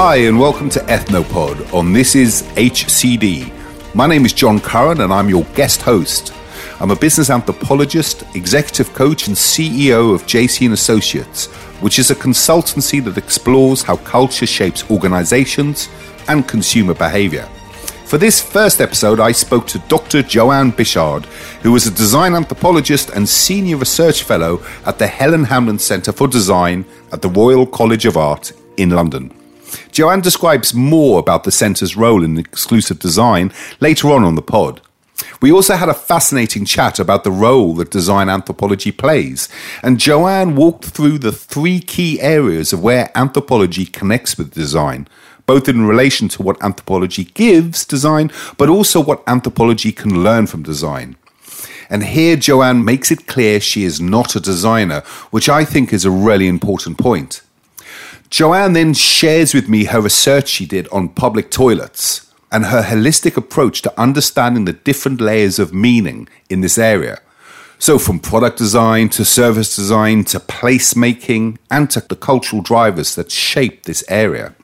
Hi, and welcome to Ethnopod on This Is HCD. My name is John Curran, and I'm your guest host. I'm a business anthropologist, executive coach, and CEO of JC and Associates, which is a consultancy that explores how culture shapes organizations and consumer behavior. For this first episode, I spoke to Dr. Joanne Bichard, who is a design anthropologist and senior research fellow at the Helen Hamlin Centre for Design at the Royal College of Art in London. Joanne describes more about the centre's role in exclusive design later on on the pod. We also had a fascinating chat about the role that design anthropology plays, and Joanne walked through the three key areas of where anthropology connects with design, both in relation to what anthropology gives design, but also what anthropology can learn from design. And here Joanne makes it clear she is not a designer, which I think is a really important point. Joanne then shares with me her research she did on public toilets and her holistic approach to understanding the different layers of meaning in this area. So, from product design to service design to placemaking and to the cultural drivers that shape this area.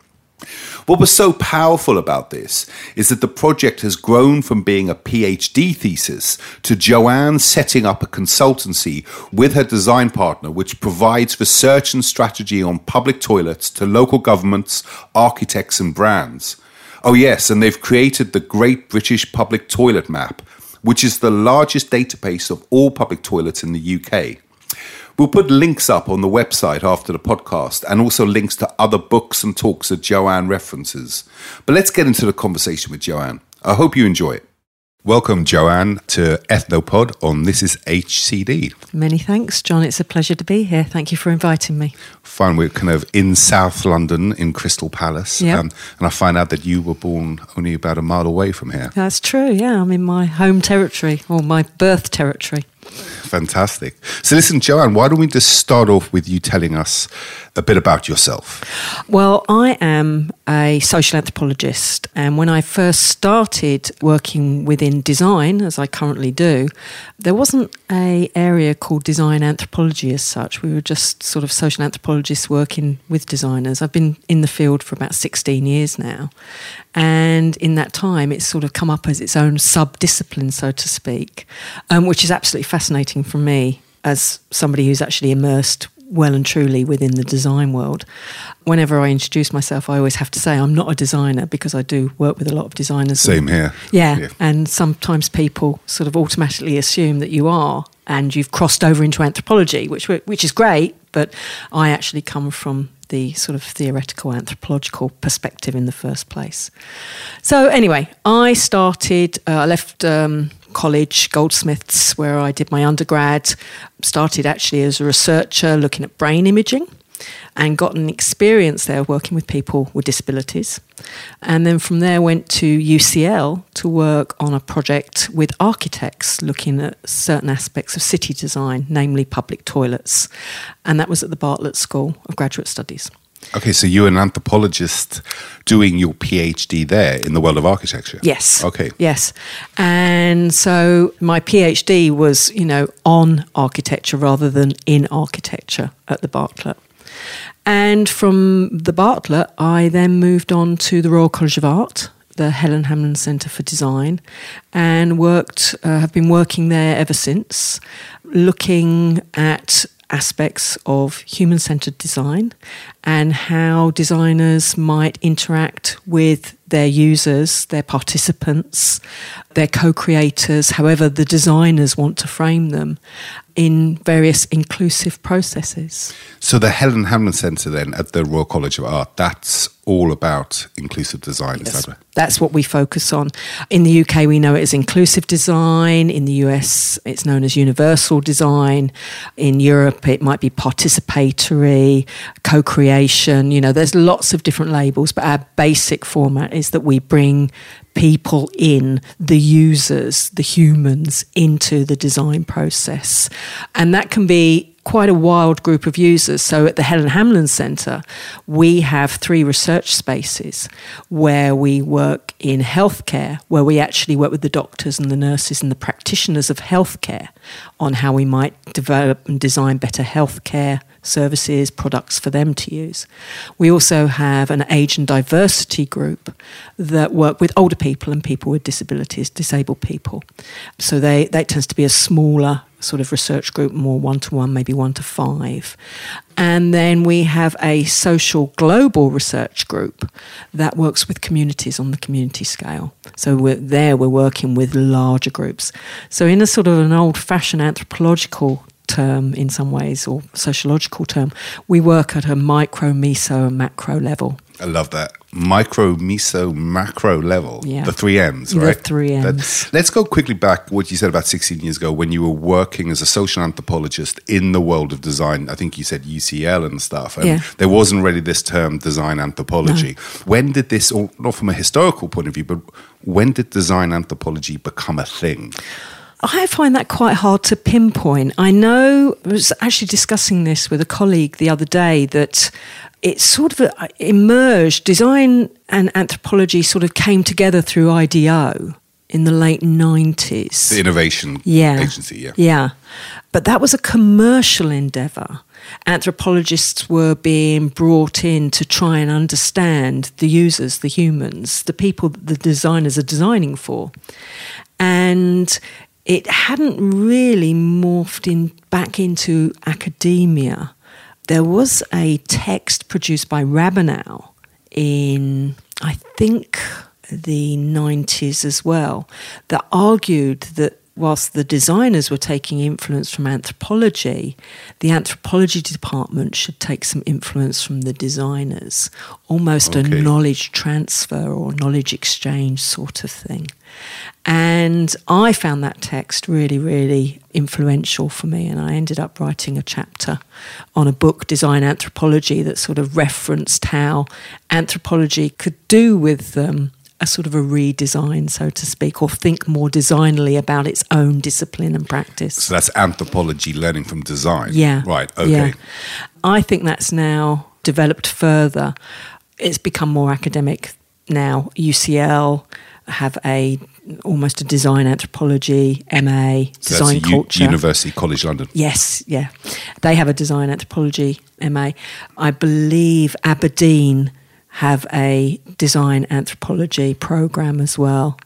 What was so powerful about this is that the project has grown from being a PhD thesis to Joanne setting up a consultancy with her design partner, which provides research and strategy on public toilets to local governments, architects, and brands. Oh, yes, and they've created the Great British Public Toilet Map, which is the largest database of all public toilets in the UK. We'll put links up on the website after the podcast and also links to other books and talks that Joanne references. But let's get into the conversation with Joanne. I hope you enjoy it. Welcome, Joanne, to Ethnopod on This Is HCD. Many thanks, John. It's a pleasure to be here. Thank you for inviting me. Fine. We're kind of in South London in Crystal Palace. Yep. Um, and I find out that you were born only about a mile away from here. That's true, yeah. I'm in my home territory or my birth territory. Fantastic. So, listen, Joanne, why don't we just start off with you telling us a bit about yourself? Well, I am a social anthropologist, and when I first started working within design, as I currently do, there wasn't a area called design anthropology as such. We were just sort of social anthropologists working with designers. I've been in the field for about 16 years now, and in that time, it's sort of come up as its own sub discipline, so to speak, um, which is absolutely fascinating for me as somebody who's actually immersed well and truly within the design world. Whenever I introduce myself, I always have to say I'm not a designer because I do work with a lot of designers. Same here. Yeah, Yeah. and sometimes people sort of automatically assume that you are, and you've crossed over into anthropology, which which is great. But I actually come from the sort of theoretical anthropological perspective in the first place. So anyway, I started. Uh, I left. Um, college goldsmiths where i did my undergrad started actually as a researcher looking at brain imaging and got an experience there working with people with disabilities. And then from there went to UCL to work on a project with architects looking at certain aspects of city design, namely public toilets. And that was at the Bartlett School of Graduate Studies. Okay, so you're an anthropologist doing your PhD there in the world of architecture? Yes. Okay. Yes. And so my PhD was, you know, on architecture rather than in architecture at the Bartlett. And from the Bartlett, I then moved on to the Royal College of Art, the Helen Hamlin Centre for Design, and worked, uh, have been working there ever since, looking at aspects of human centered design and how designers might interact with their users, their participants, their co creators, however the designers want to frame them, in various inclusive processes. So the Helen Hamlin Centre then at the Royal College of Art, that's all about inclusive design, yes. is that right? That's what we focus on. In the UK, we know it as inclusive design. In the US, it's known as universal design. In Europe, it might be participatory, co creation. You know, there's lots of different labels, but our basic format is that we bring people in, the users, the humans, into the design process. And that can be quite a wild group of users. So at the Helen Hamlin Centre, we have three research spaces where we work in healthcare, where we actually work with the doctors and the nurses and the practitioners of healthcare on how we might develop and design better healthcare services, products for them to use. We also have an age and diversity group that work with older people and people with disabilities, disabled people. So they that tends to be a smaller sort of research group, more one to one, maybe one to five. And then we have a social global research group that works with communities on the community scale. So we're, there we're working with larger groups. So in a sort of an old fashioned anthropological term in some ways or sociological term, we work at a micro, meso, and macro level. I love that. Micro, meso, macro level. Yeah. The three M's, right? The three M's. let's go quickly back what you said about 16 years ago when you were working as a social anthropologist in the world of design. I think you said UCL and stuff. And yeah. there wasn't really this term design anthropology. No. When did this, or not from a historical point of view, but when did design anthropology become a thing? I find that quite hard to pinpoint. I know I was actually discussing this with a colleague the other day that it sort of uh, emerged, design and anthropology sort of came together through IDEO in the late 90s. The innovation yeah. agency, yeah. Yeah. But that was a commercial endeavor. Anthropologists were being brought in to try and understand the users, the humans, the people that the designers are designing for. And it hadn't really morphed in back into academia. There was a text produced by Rabinow in, I think, the 90s as well, that argued that whilst the designers were taking influence from anthropology, the anthropology department should take some influence from the designers, almost okay. a knowledge transfer or knowledge exchange sort of thing. And I found that text really, really influential for me. And I ended up writing a chapter on a book, Design Anthropology, that sort of referenced how anthropology could do with um, a sort of a redesign, so to speak, or think more designly about its own discipline and practice. So that's anthropology learning from design. Yeah. Right. Okay. Yeah. I think that's now developed further. It's become more academic now. UCL have a almost a design anthropology MA, so design culture. University College London. Yes, yeah. They have a design anthropology MA. I believe Aberdeen have a design anthropology program as well.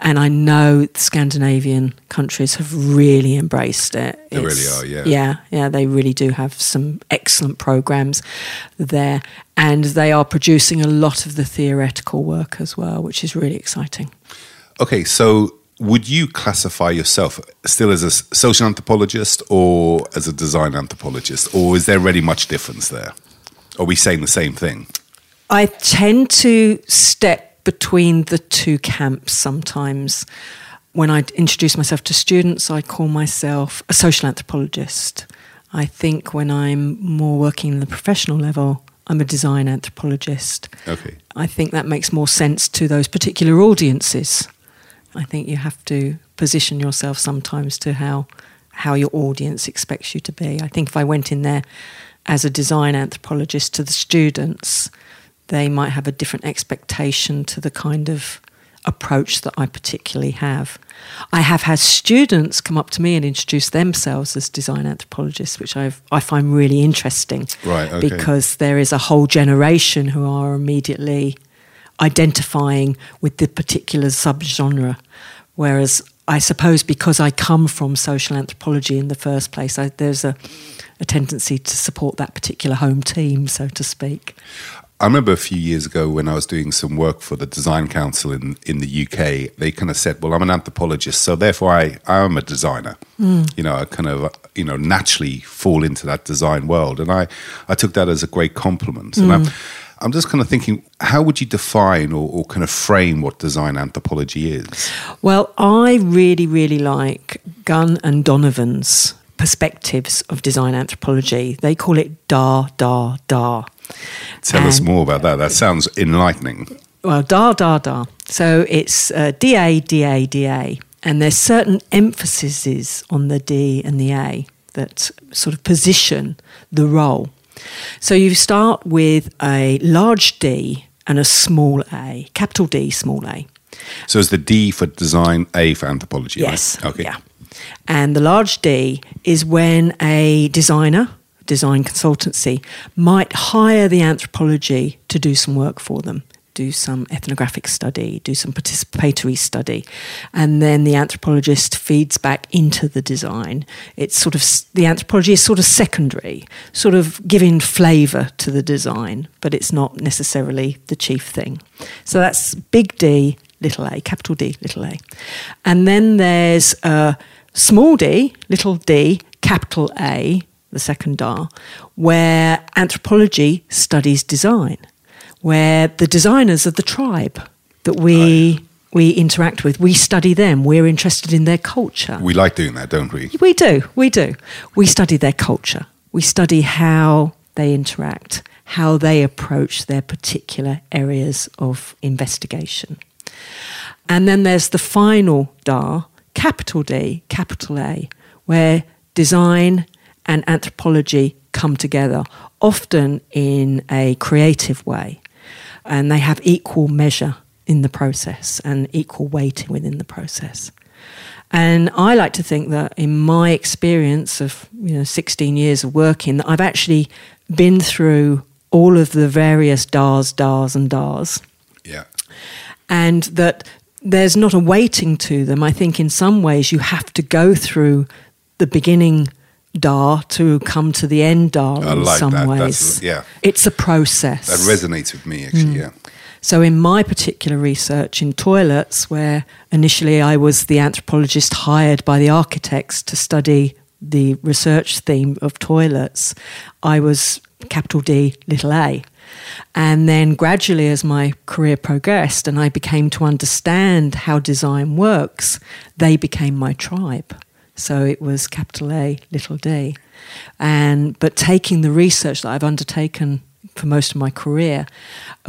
And I know Scandinavian countries have really embraced it. They it's, really are, yeah. Yeah, yeah, they really do have some excellent programs there. And they are producing a lot of the theoretical work as well, which is really exciting. Okay, so would you classify yourself still as a social anthropologist or as a design anthropologist? Or is there really much difference there? Are we saying the same thing? I tend to step between the two camps sometimes. When I introduce myself to students, I call myself a social anthropologist. I think when I'm more working in the professional level, I'm a design anthropologist. Okay. I think that makes more sense to those particular audiences. I think you have to position yourself sometimes to how how your audience expects you to be. I think if I went in there as a design anthropologist to the students, they might have a different expectation to the kind of approach that I particularly have. I have had students come up to me and introduce themselves as design anthropologists, which i I find really interesting. Right, okay. Because there is a whole generation who are immediately identifying with the particular subgenre. Whereas I suppose because I come from social anthropology in the first place, I, there's a, a tendency to support that particular home team, so to speak. I remember a few years ago when I was doing some work for the Design Council in, in the UK, they kind of said, Well, I'm an anthropologist, so therefore I, I am a designer. Mm. You know, I kind of, you know, naturally fall into that design world. And I, I took that as a great compliment. Mm. And I'm, I'm just kind of thinking, how would you define or, or, kind of frame what design anthropology is? Well, I really, really like Gunn and Donovan's perspectives of design anthropology. They call it DA, DA, DA. Tell and, us more about that. That sounds enlightening. Well, da, da, da. So it's uh, DA, DA, DA. And there's certain emphases on the D and the A that sort of position the role. So you start with a large D and a small a, capital D, small a. So it's the D for design, A for anthropology? Yes. Right? Okay. Yeah. And the large D is when a designer design consultancy might hire the anthropology to do some work for them do some ethnographic study, do some participatory study, and then the anthropologist feeds back into the design. It's sort of the anthropology is sort of secondary, sort of giving flavour to the design, but it's not necessarily the chief thing. So that's big D, little a, capital D, little a. And then there's uh, small d, little d, capital A, the second DAR, where anthropology studies design, where the designers of the tribe that we. Oh, we interact with, we study them, we're interested in their culture. We like doing that, don't we? We do, we do. We study their culture, we study how they interact, how they approach their particular areas of investigation. And then there's the final DAR, capital D, capital A, where design and anthropology come together, often in a creative way. And they have equal measure in the process and equal weighting within the process. And I like to think that in my experience of you know 16 years of working, that I've actually been through all of the various DARs, DARs, and DARs. Yeah. And that there's not a weighting to them. I think in some ways you have to go through the beginning dar to come to the end dar I in like some that. ways. That's, yeah. It's a process. That resonates with me, actually, mm. yeah. So, in my particular research in toilets, where initially I was the anthropologist hired by the architects to study the research theme of toilets, I was capital D, little a. And then gradually, as my career progressed and I became to understand how design works, they became my tribe. So it was capital A, little d. And but taking the research that I've undertaken for most of my career,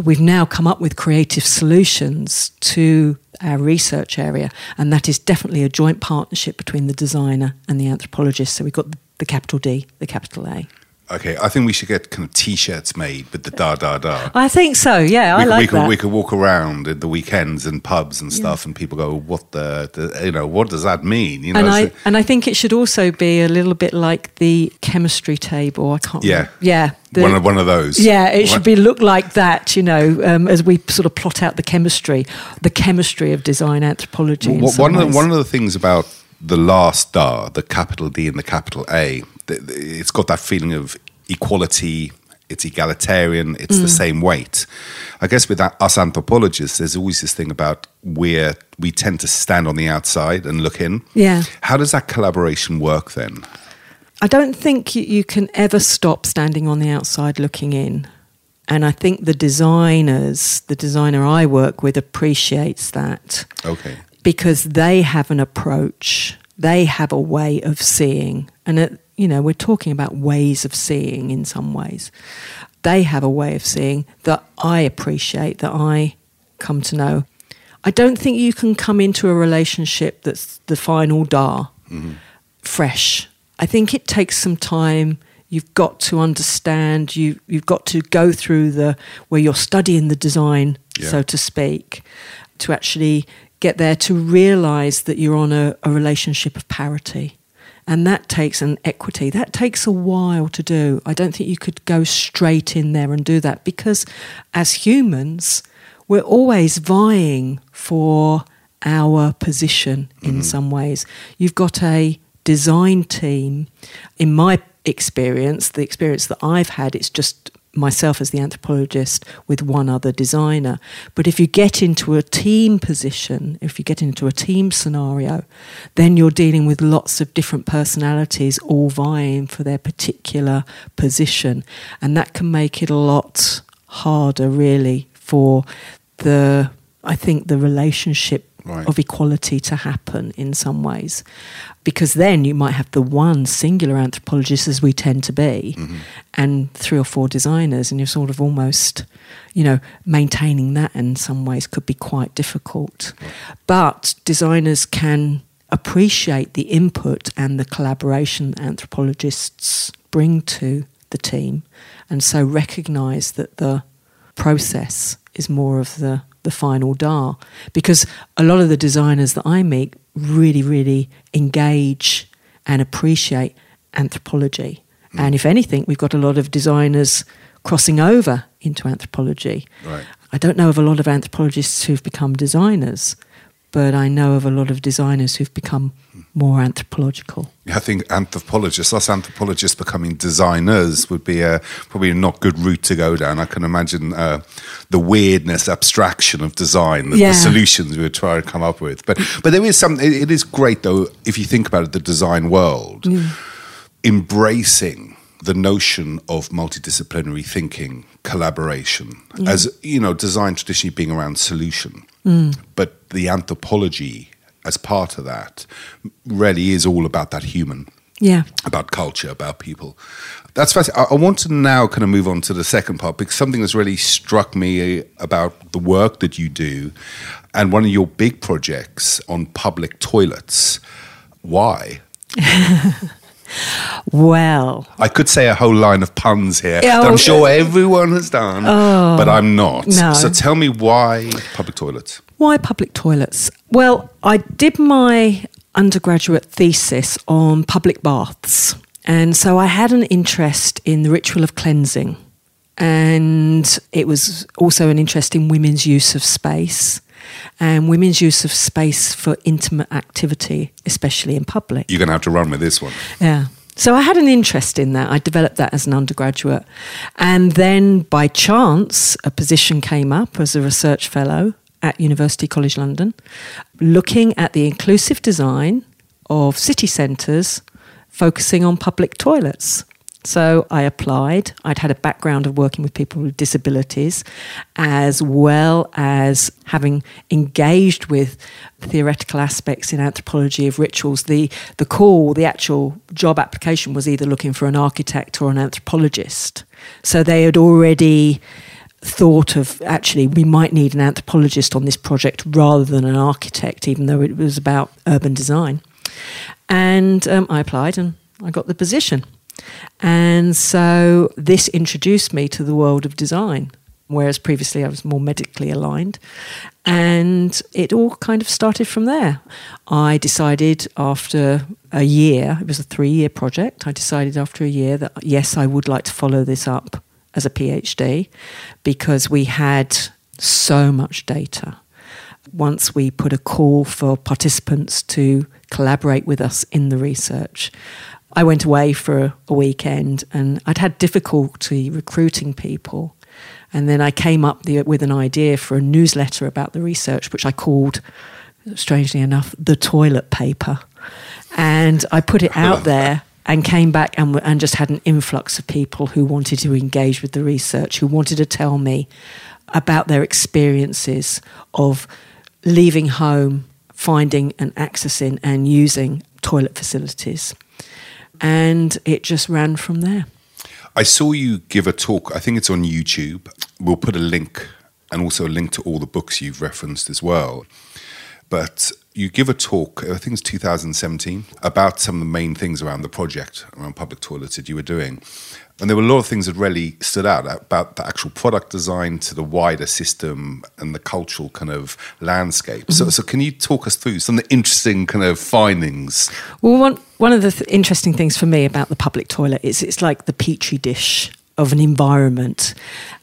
we've now come up with creative solutions to our research area, and that is definitely a joint partnership between the designer and the anthropologist. So we've got the capital D, the capital A. Okay, I think we should get kind of T-shirts made with the da da da. I think so. Yeah, we I like we could, that. We could walk around at the weekends in pubs and stuff, yeah. and people go, "What the, the, You know, what does that mean?" You know, and I and I think it should also be a little bit like the chemistry table. I can't. Yeah, remember. yeah. The, one of one of those. Yeah, it should be look like that. You know, um, as we sort of plot out the chemistry, the chemistry of design anthropology. Well, one of the, one of the things about the last DAR, the capital D and the capital A, it's got that feeling of equality, it's egalitarian, it's mm. the same weight. I guess with us anthropologists, there's always this thing about where we tend to stand on the outside and look in. Yeah. How does that collaboration work then? I don't think you, you can ever stop standing on the outside looking in. And I think the designers, the designer I work with, appreciates that. Okay. Because they have an approach, they have a way of seeing. And it, you know, we're talking about ways of seeing in some ways. They have a way of seeing that I appreciate, that I come to know. I don't think you can come into a relationship that's the final dar mm-hmm. fresh. I think it takes some time. You've got to understand. You you've got to go through the where you're studying the design, yeah. so to speak, to actually get there to realize that you're on a, a relationship of parity. And that takes an equity. That takes a while to do. I don't think you could go straight in there and do that because as humans, we're always vying for our position in mm-hmm. some ways. You've got a design team. In my experience, the experience that I've had, it's just myself as the anthropologist with one other designer. But if you get into a team position, if you get into a team scenario, then you're dealing with lots of different personalities all vying for their particular position. And that can make it a lot harder, really, for the, I think, the relationship Right. of equality to happen in some ways. Because then you might have the one singular anthropologist, as we tend to be, mm-hmm. and three or four designers, and you're sort of almost, you know, maintaining that in some ways could be quite difficult. But designers can appreciate the input and the collaboration that anthropologists bring to the team, and so recognize that the process is more of the the final dar because a lot of the designers that I meet really really engage and appreciate anthropology. Hmm. And if anything we've got a lot of designers crossing over into anthropology. Right. I don't know of a lot of anthropologists who've become designers but I know of a lot of designers who've become more anthropological I think anthropologists, us anthropologists becoming designers would be a probably a not good route to go down. I can imagine uh, the weirdness, abstraction of design, the, Yeah. the solutions we would try to come up with. But but there is some. It, it is great though if you think about it, the design world embracing the notion of multidisciplinary thinking, collaboration, as you know, design traditionally being around solution, but the anthropology as part of that really is all about that human yeah about culture, about people. That's fascinating. I, I want to now kind of move on to the second part because something that's really struck me about the work that you do and one of your big projects on public toilets. Why? well I could say a whole line of puns here I'm oh, sure uh, everyone has done, but oh, I'm not. no. So tell me why public toilets? Why public toilets? Well, I did my undergraduate thesis on public baths. And so I had an interest in the ritual of cleansing. And it was also an interest in women's use of space and women's use of space for intimate activity, especially in public. You're going to have to run with this one. Yeah. So I had an interest in that. I developed that as an undergraduate. And then by chance, a position came up as a research fellow at University College London, looking at the inclusive design of city centres, focusing on public toilets. So I applied. I'd had a background of working with people with disabilities, as well as having engaged with theoretical aspects in anthropology of rituals. The, the call, the actual job application was either looking for an architect or an anthropologist. So they had already thought of actually we might need an anthropologist on this project rather than an architect, even though it was about urban design. And um, I applied and I got the position. And so this introduced me to the world of design, whereas previously I was more medically aligned. And it all kind of started from there. I decided after a year, it was a three year project, I decided after a year that yes, I would like to follow this up as a PhD because we had so much data. Once we put a call for participants to collaborate with us in the research, I went away for a weekend and I'd had difficulty recruiting people. And then I came up the, with an idea for a newsletter about the research, which I called, strangely enough, the toilet paper. And I put it out there and came back and, and just had an influx of people who wanted to engage with the research, who wanted to tell me about their experiences of leaving home, finding and accessing and using toilet facilities. And it just ran from there. I saw you give a talk. I think it's on YouTube. We'll put a link and also a link to all the books you've referenced as well. But you give a talk, I think it's 2017, about some of the main things around the project, around public toilets that you were doing. And there were a lot of things that really stood out about the actual product design to the wider system and the cultural kind of landscape. So, mm-hmm. so can you talk us through some of the interesting kind of findings? Well, one, one of the th- interesting things for me about the public toilet is it's like the petri dish of an environment.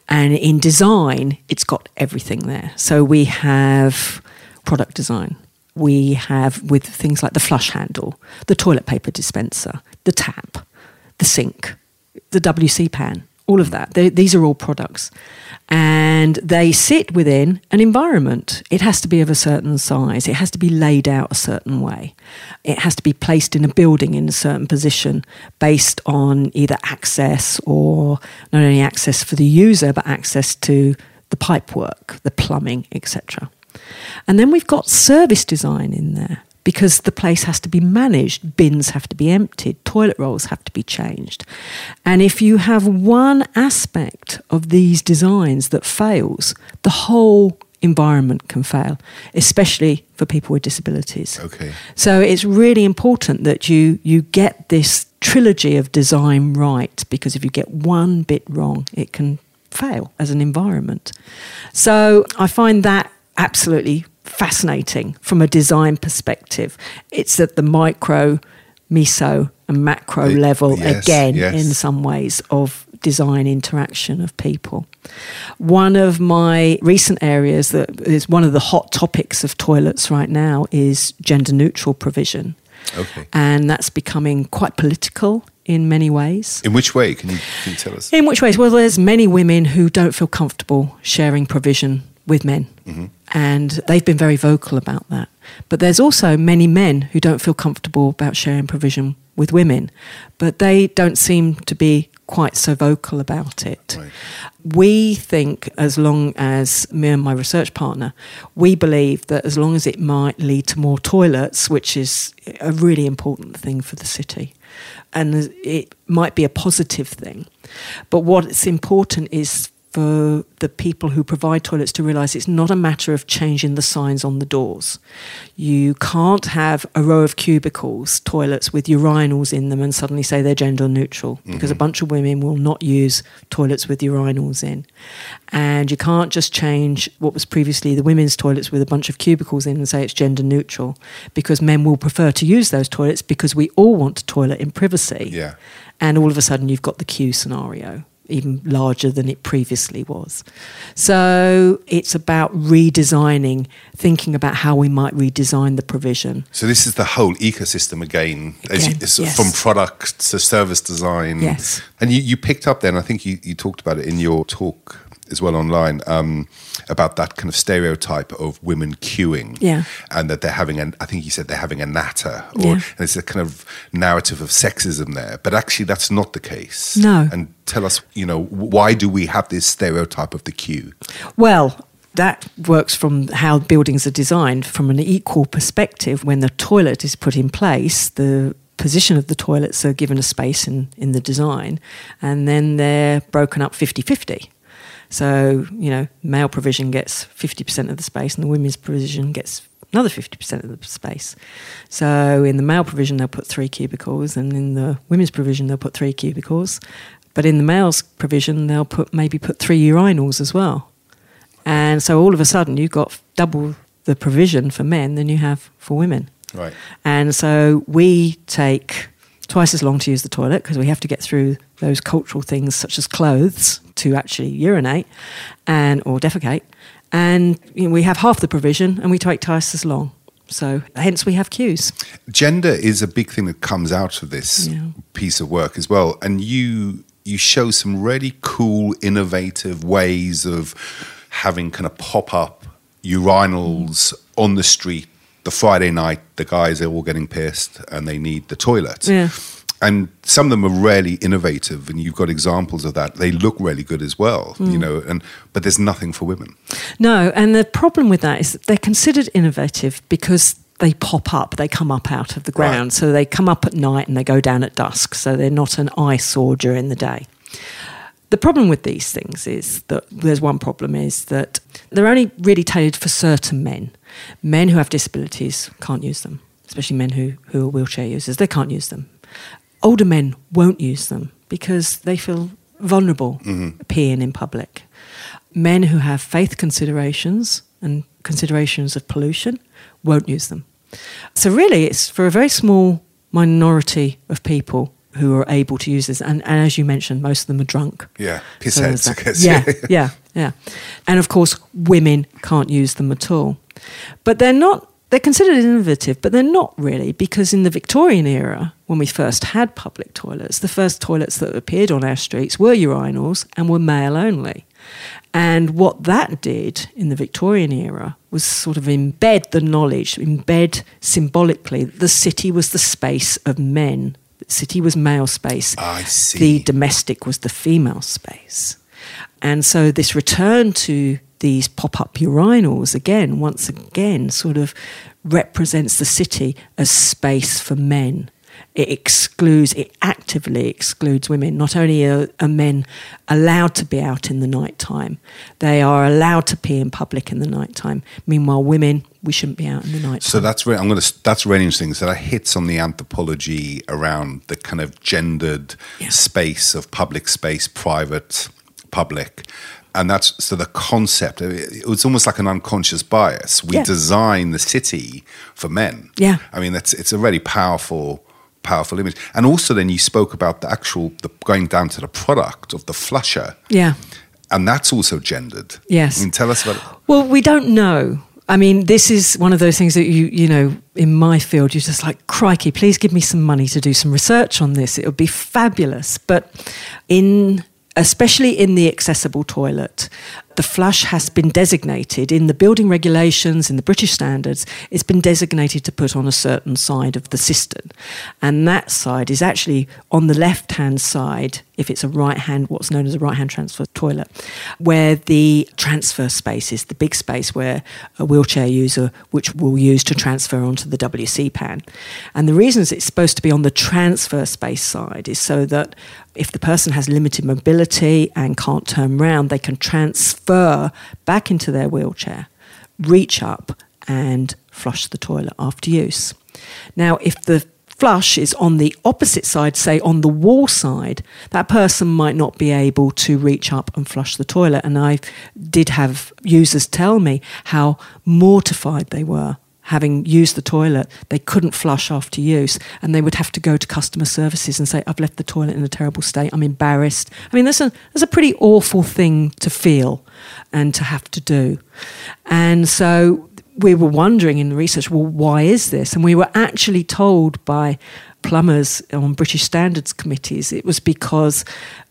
And in design, it's got everything there. So we have product design. We have with things like the flush handle, the toilet paper dispenser, the tap, the sink, the WC pan. all of that. They, these are all products. And they sit within an environment. It has to be of a certain size. It has to be laid out a certain way. It has to be placed in a building in a certain position based on either access or not only access for the user, but access to the pipework, the plumbing, etc. And then we've got service design in there because the place has to be managed, bins have to be emptied, toilet rolls have to be changed. And if you have one aspect of these designs that fails, the whole environment can fail, especially for people with disabilities. Okay. So it's really important that you you get this trilogy of design right because if you get one bit wrong, it can fail as an environment. So I find that absolutely fascinating from a design perspective. It's at the micro, meso, and macro The- level yes, again yes. in some ways of design interaction of people. One of my recent areas that is one of the hot topics of toilets right now is gender neutral provision. Okay. And that's becoming quite political in many ways. In which way? Can you, can you tell us? In which ways? Well, there's many women who don't feel comfortable sharing provision with men. And they've been very vocal about that. But there's also many men who don't feel comfortable about sharing provision with women, but they don't seem to be quite so vocal about it. Right. We think, as long as me and my research partner, we believe that as long as it might lead to more toilets, which is a really important thing for the city, and it might be a positive thing. But what's important is for the people who provide toilets to realise it's not a matter of changing the signs on the doors. You can't have a row of cubicles, toilets with urinals in them, and suddenly say they're gender neutral because a mm-hmm. bunch of women will not use toilets with urinals in. And you can't just change what was previously the women's toilets with a bunch of cubicles in and say it's gender neutral because men will prefer to use those toilets because we all want to toilet in privacy. Yeah. And all of a sudden, you've got the queue scenario, even larger than it previously was. So it's about redesigning, thinking about how we might redesign the provision. So this is the whole ecosystem again, as you, yes. from product to service design. Yes. And you, you picked up then, I think you, you talked about it in your talk as well online, um, about that kind of stereotype of women queuing. Yeah. And that they're having an, I think you said they're having a natter, or Yeah. and it's a kind of narrative of sexism there. But actually, that's not the case. No. And tell us, you know, why do we have this stereotype of the queue? Well, that works from how buildings are designed from an equal perspective. When the toilet is put in place, the position of the toilets are given a space in, in the design, and then they're broken up 50 50. So, you know, male provision gets 50% of the space, and the women's provision gets another 50% of the space. So, in the male provision, they'll put three cubicles, and in the women's provision, they'll put three cubicles. But in the male's provision, they'll put maybe put three urinals as well. And so all of a sudden, you've got double the provision for men than you have for women. Right. And so we take twice as long to use the toilet because we have to get through those cultural things such as clothes to actually urinate and or defecate. And you know, we have half the provision and we take twice as long. So hence we have queues. gender is a big thing that comes out of this Yeah. piece of work as well and you you show some really cool innovative ways of having kind of pop-up urinals on the street the friday night the guys are all getting pissed and they need the toilet Yeah. And some of them are really innovative and you've got examples of that they look really good as well Hmm. you know and but there's nothing for women No, and the problem with that is that they're considered innovative because they pop up, they come up out of the ground. Right. So they come up at night and they go down at dusk. So they're not an eyesore during the day. The problem with these things is that there's one problem is that they're only really tailored for certain men. Men who have disabilities can't use them, especially men who, who are wheelchair users. They can't use them. Older men won't use them because they feel vulnerable mm-hmm. peeing in public. Men who have faith considerations and considerations of pollution won't use them. So, really, it's for a very small minority of people who are able to use this. And, and as you mentioned, most of them are drunk. yeah piss So heads. Yeah, yeah, yeah. And of course, women can't use them at all. But they're not they're considered innovative, but they're not really because in the Victorian era, when we first had public toilets, the first toilets that appeared on our streets were urinals and were male only. And what that did in the Victorian era was sort of embed the knowledge, embed symbolically that the city was the space of men. The city was male space. I see. The domestic was the female space. And so this return to these pop up urinals, again, once again, sort of represents the city as space for men. It excludes, it actively excludes women. Not only are, are men allowed to be out in the night time, they are allowed to pee in public in the night time. Meanwhile, women, we shouldn't be out in the night. So that's really, I'm going to. That's really interesting. So that hits on the anthropology around the kind of gendered Yeah. space of public space, private, public, and that's so the concept. It was almost like an unconscious bias. We Yeah. design the city for men. Yeah. I mean that's it's a really powerful. Powerful image, and also then you spoke about the actual the going down to the product of the flusher, Yeah. and that's also gendered. Yes. I mean, tell us about. It well, we don't know. I mean, this is one of those things that you, you know, in my field, you're just like, crikey, please give me some money to do some research on this. It would be fabulous. But in, especially in the accessible toilet, the flush has been designated in the building regulations, in the British standards, it's been designated to put on a certain side of the cistern. And that side is actually on the left hand side, if it's a right hand, what's known as a right hand transfer toilet, where the transfer space is the big space where a wheelchair user, which will use to transfer onto the WC pan. And the reasons it's supposed to be on the transfer space side is so that if the person has limited mobility and can't turn round, they can transfer back into their wheelchair, reach up, and flush the toilet after use. Now, if the flush is on the opposite side, say on the wall side, that person might not be able to reach up and flush the toilet. And I did have users tell me how mortified they were having used the toilet, they couldn't flush after use, and they would have to go to customer services and say, "I've left the toilet in a terrible state. I'm embarrassed." I mean, that's a that's a pretty awful thing to feel and to have to do, and so we were wondering in the research, well, why is this? And we were actually told by plumbers on British standards committees it was because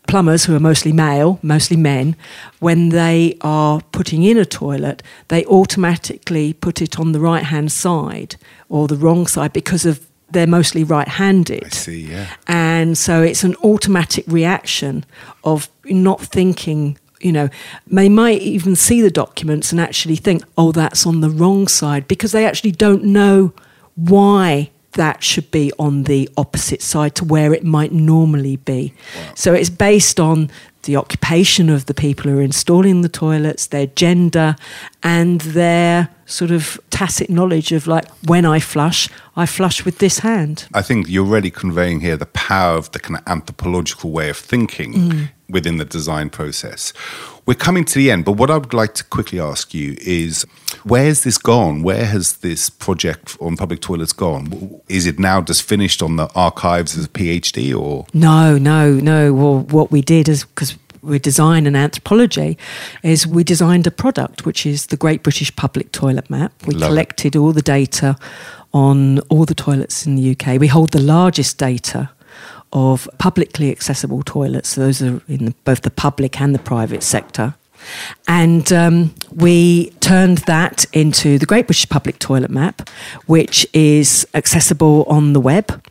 plumbers who are mostly male, mostly men, when they are putting in a toilet, they automatically put it on the right hand side or the wrong side because of they're mostly right handed. I see, yeah. And so it's an automatic reaction of not thinking, you know, they might even see the documents and actually think, oh, that's on the wrong side because they actually don't know why that should be on the opposite side to where it might normally be. So it's based on the occupation of the people who are installing the toilets, their gender, and their sort of tacit knowledge of like, when I flush, I flush with this hand. I think you're really conveying here the power of the kind of anthropological way of thinking Mm. within the design process. We're coming to the end, but what I would like to quickly ask you is where's this gone? Where has this project on public toilets gone? Is it now just finished on the archives as a PhD or? No, no, no. Well, what we did is because we design and anthropology, is we designed a product which is the Great British Public Toilet Map. We Love it. collected all the data on all the toilets in the UK. We hold the largest data of publicly accessible toilets. So those are in both the public and the private sector. And um, we turned that into the Great British Public Toilet Map, which is accessible on the web.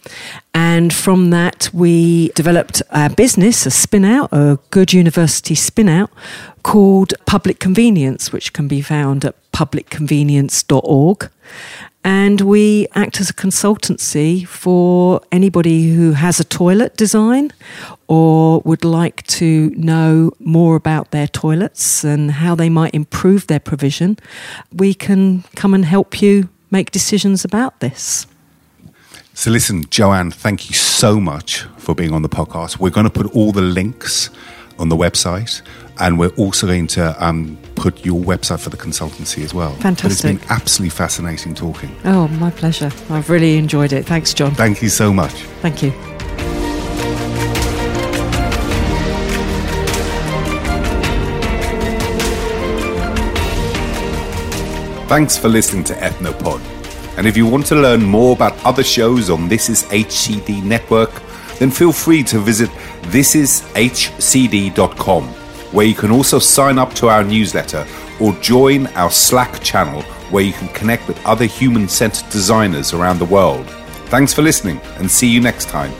And from that, we developed a business, a spin out, a good university spin out called Public Convenience, which can be found at publicconvenience.org. And we act as a consultancy for anybody who has a toilet design or would like to know more about their toilets and how they might improve their provision. We can come and help you make decisions about this. So, listen, Joanne, thank you so much for being on the podcast. We're going to put all the links on the website, and we're also going to um, put your website for the consultancy as well. But Fantastic. it's been absolutely fascinating talking. Oh, my pleasure. I've really enjoyed it. Thanks, John. Thank you so much. Thank you. Thanks for listening to Ethnopod. And if you want to learn more about other shows on This Is HCD Network, then feel free to visit thisishcd.com, where you can also sign up to our newsletter or join our Slack channel where you can connect with other human centered designers around the world. Thanks for listening and see you next time.